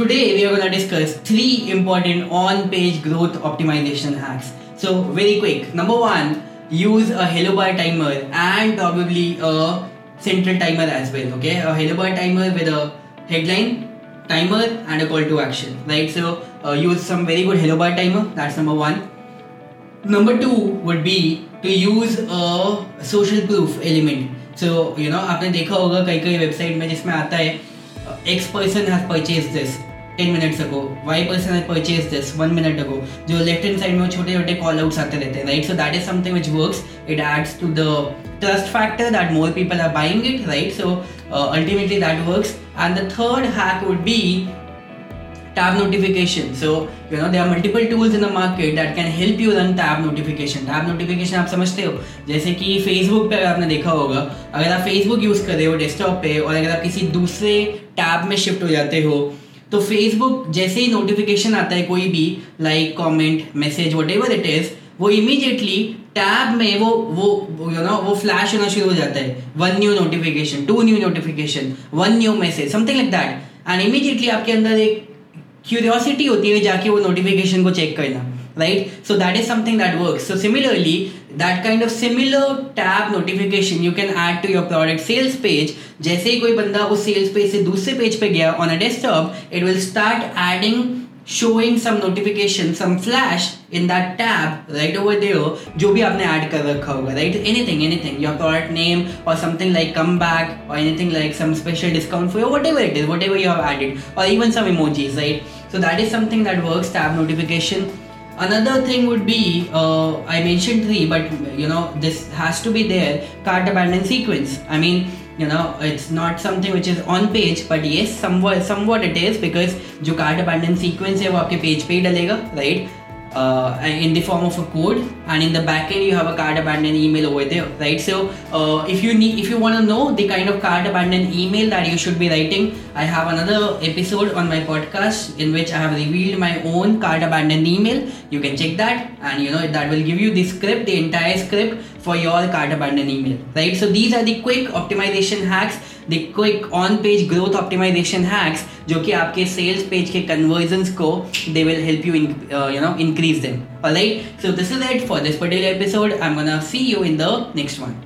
today we are going to discuss three important on-page growth optimization hacks. So very quick. Number one, use a hello bar timer and probably a central timer as well. Okay, a hello bar timer with a headline, timer, and a call to action. Right. So uh, use some very good hello bar timer. That's number one. Number two would be to use a social proof element. So you know आपने देखा होगा कई कई website में जिसमें आता है X person has purchased this 10 minutes ago Y person has purchased this 1 minute ago जो लेफ़्ट हैंड साइड में छोटे छोटे कॉल आउट्स आते रहते हैं right so that is something which works it adds to the trust factor that more people are buying it right so uh, ultimately that works and the third hack would be tab notification so you know there are multiple tools in the market that can help you run tab notification tab notification आप समझते हो जैसे कि Facebook पे अगर आपने देखा होगा अगर आप Facebook यूज़ कर रहे हो डेस्कटॉप पे और अगर आप किसी दूसरे टैब में शिफ्ट हो जाते हो तो फेसबुक जैसे ही नोटिफिकेशन आता है कोई भी like comment message whatever it is वो इमीजिएटली टैब में वो वो यू नो वो फ्लैश होना शुरू हो जाता है। One new notification two new notification one new message something like that and immediately आपके अंदर एक क्यूरियोसिटी होती है जाके वो नोटिफिकेशन को चेक करना right so that is something that work so similarly that kind of similar tap notification you can add to your product sales page जैसे ही कोई बंदा उस सेल्स पेज से दूसरे पेज पे गया on a desktop it will start adding showing some notification some flash in that tab right over there जो भी आपने ऐड कर रखा होगा right anything anything your product name or something like come back or anything like some special discount for you whatever it is whatever you have added or even some emojis right so that is something that works tab notification another thing would be uh, i mentioned three but you know this has to be there cart abandon sequence i mean you know it's not something which is on page but yes somewhat somewhat it is because जो cart abandon sequence है वो आपके page पे ही डलेगा right Uh, in the form of a code and in the backend you have a card abandoned email over there right? So uh, if you need if you want to know the kind of card abandoned email that you should be writing i have another episode on my podcast in which i have revealed my own card abandoned email. You can check that and you know that will give you the script the entire script for your cart abandoned email, right? So these are the quick optimization hacks, the quick on-page growth optimization hacks, जो कि आपके sales page के conversions को they will help you in, uh, you know increase them. Alright, so this is it for this particular episode. I'm gonna see you in the next one.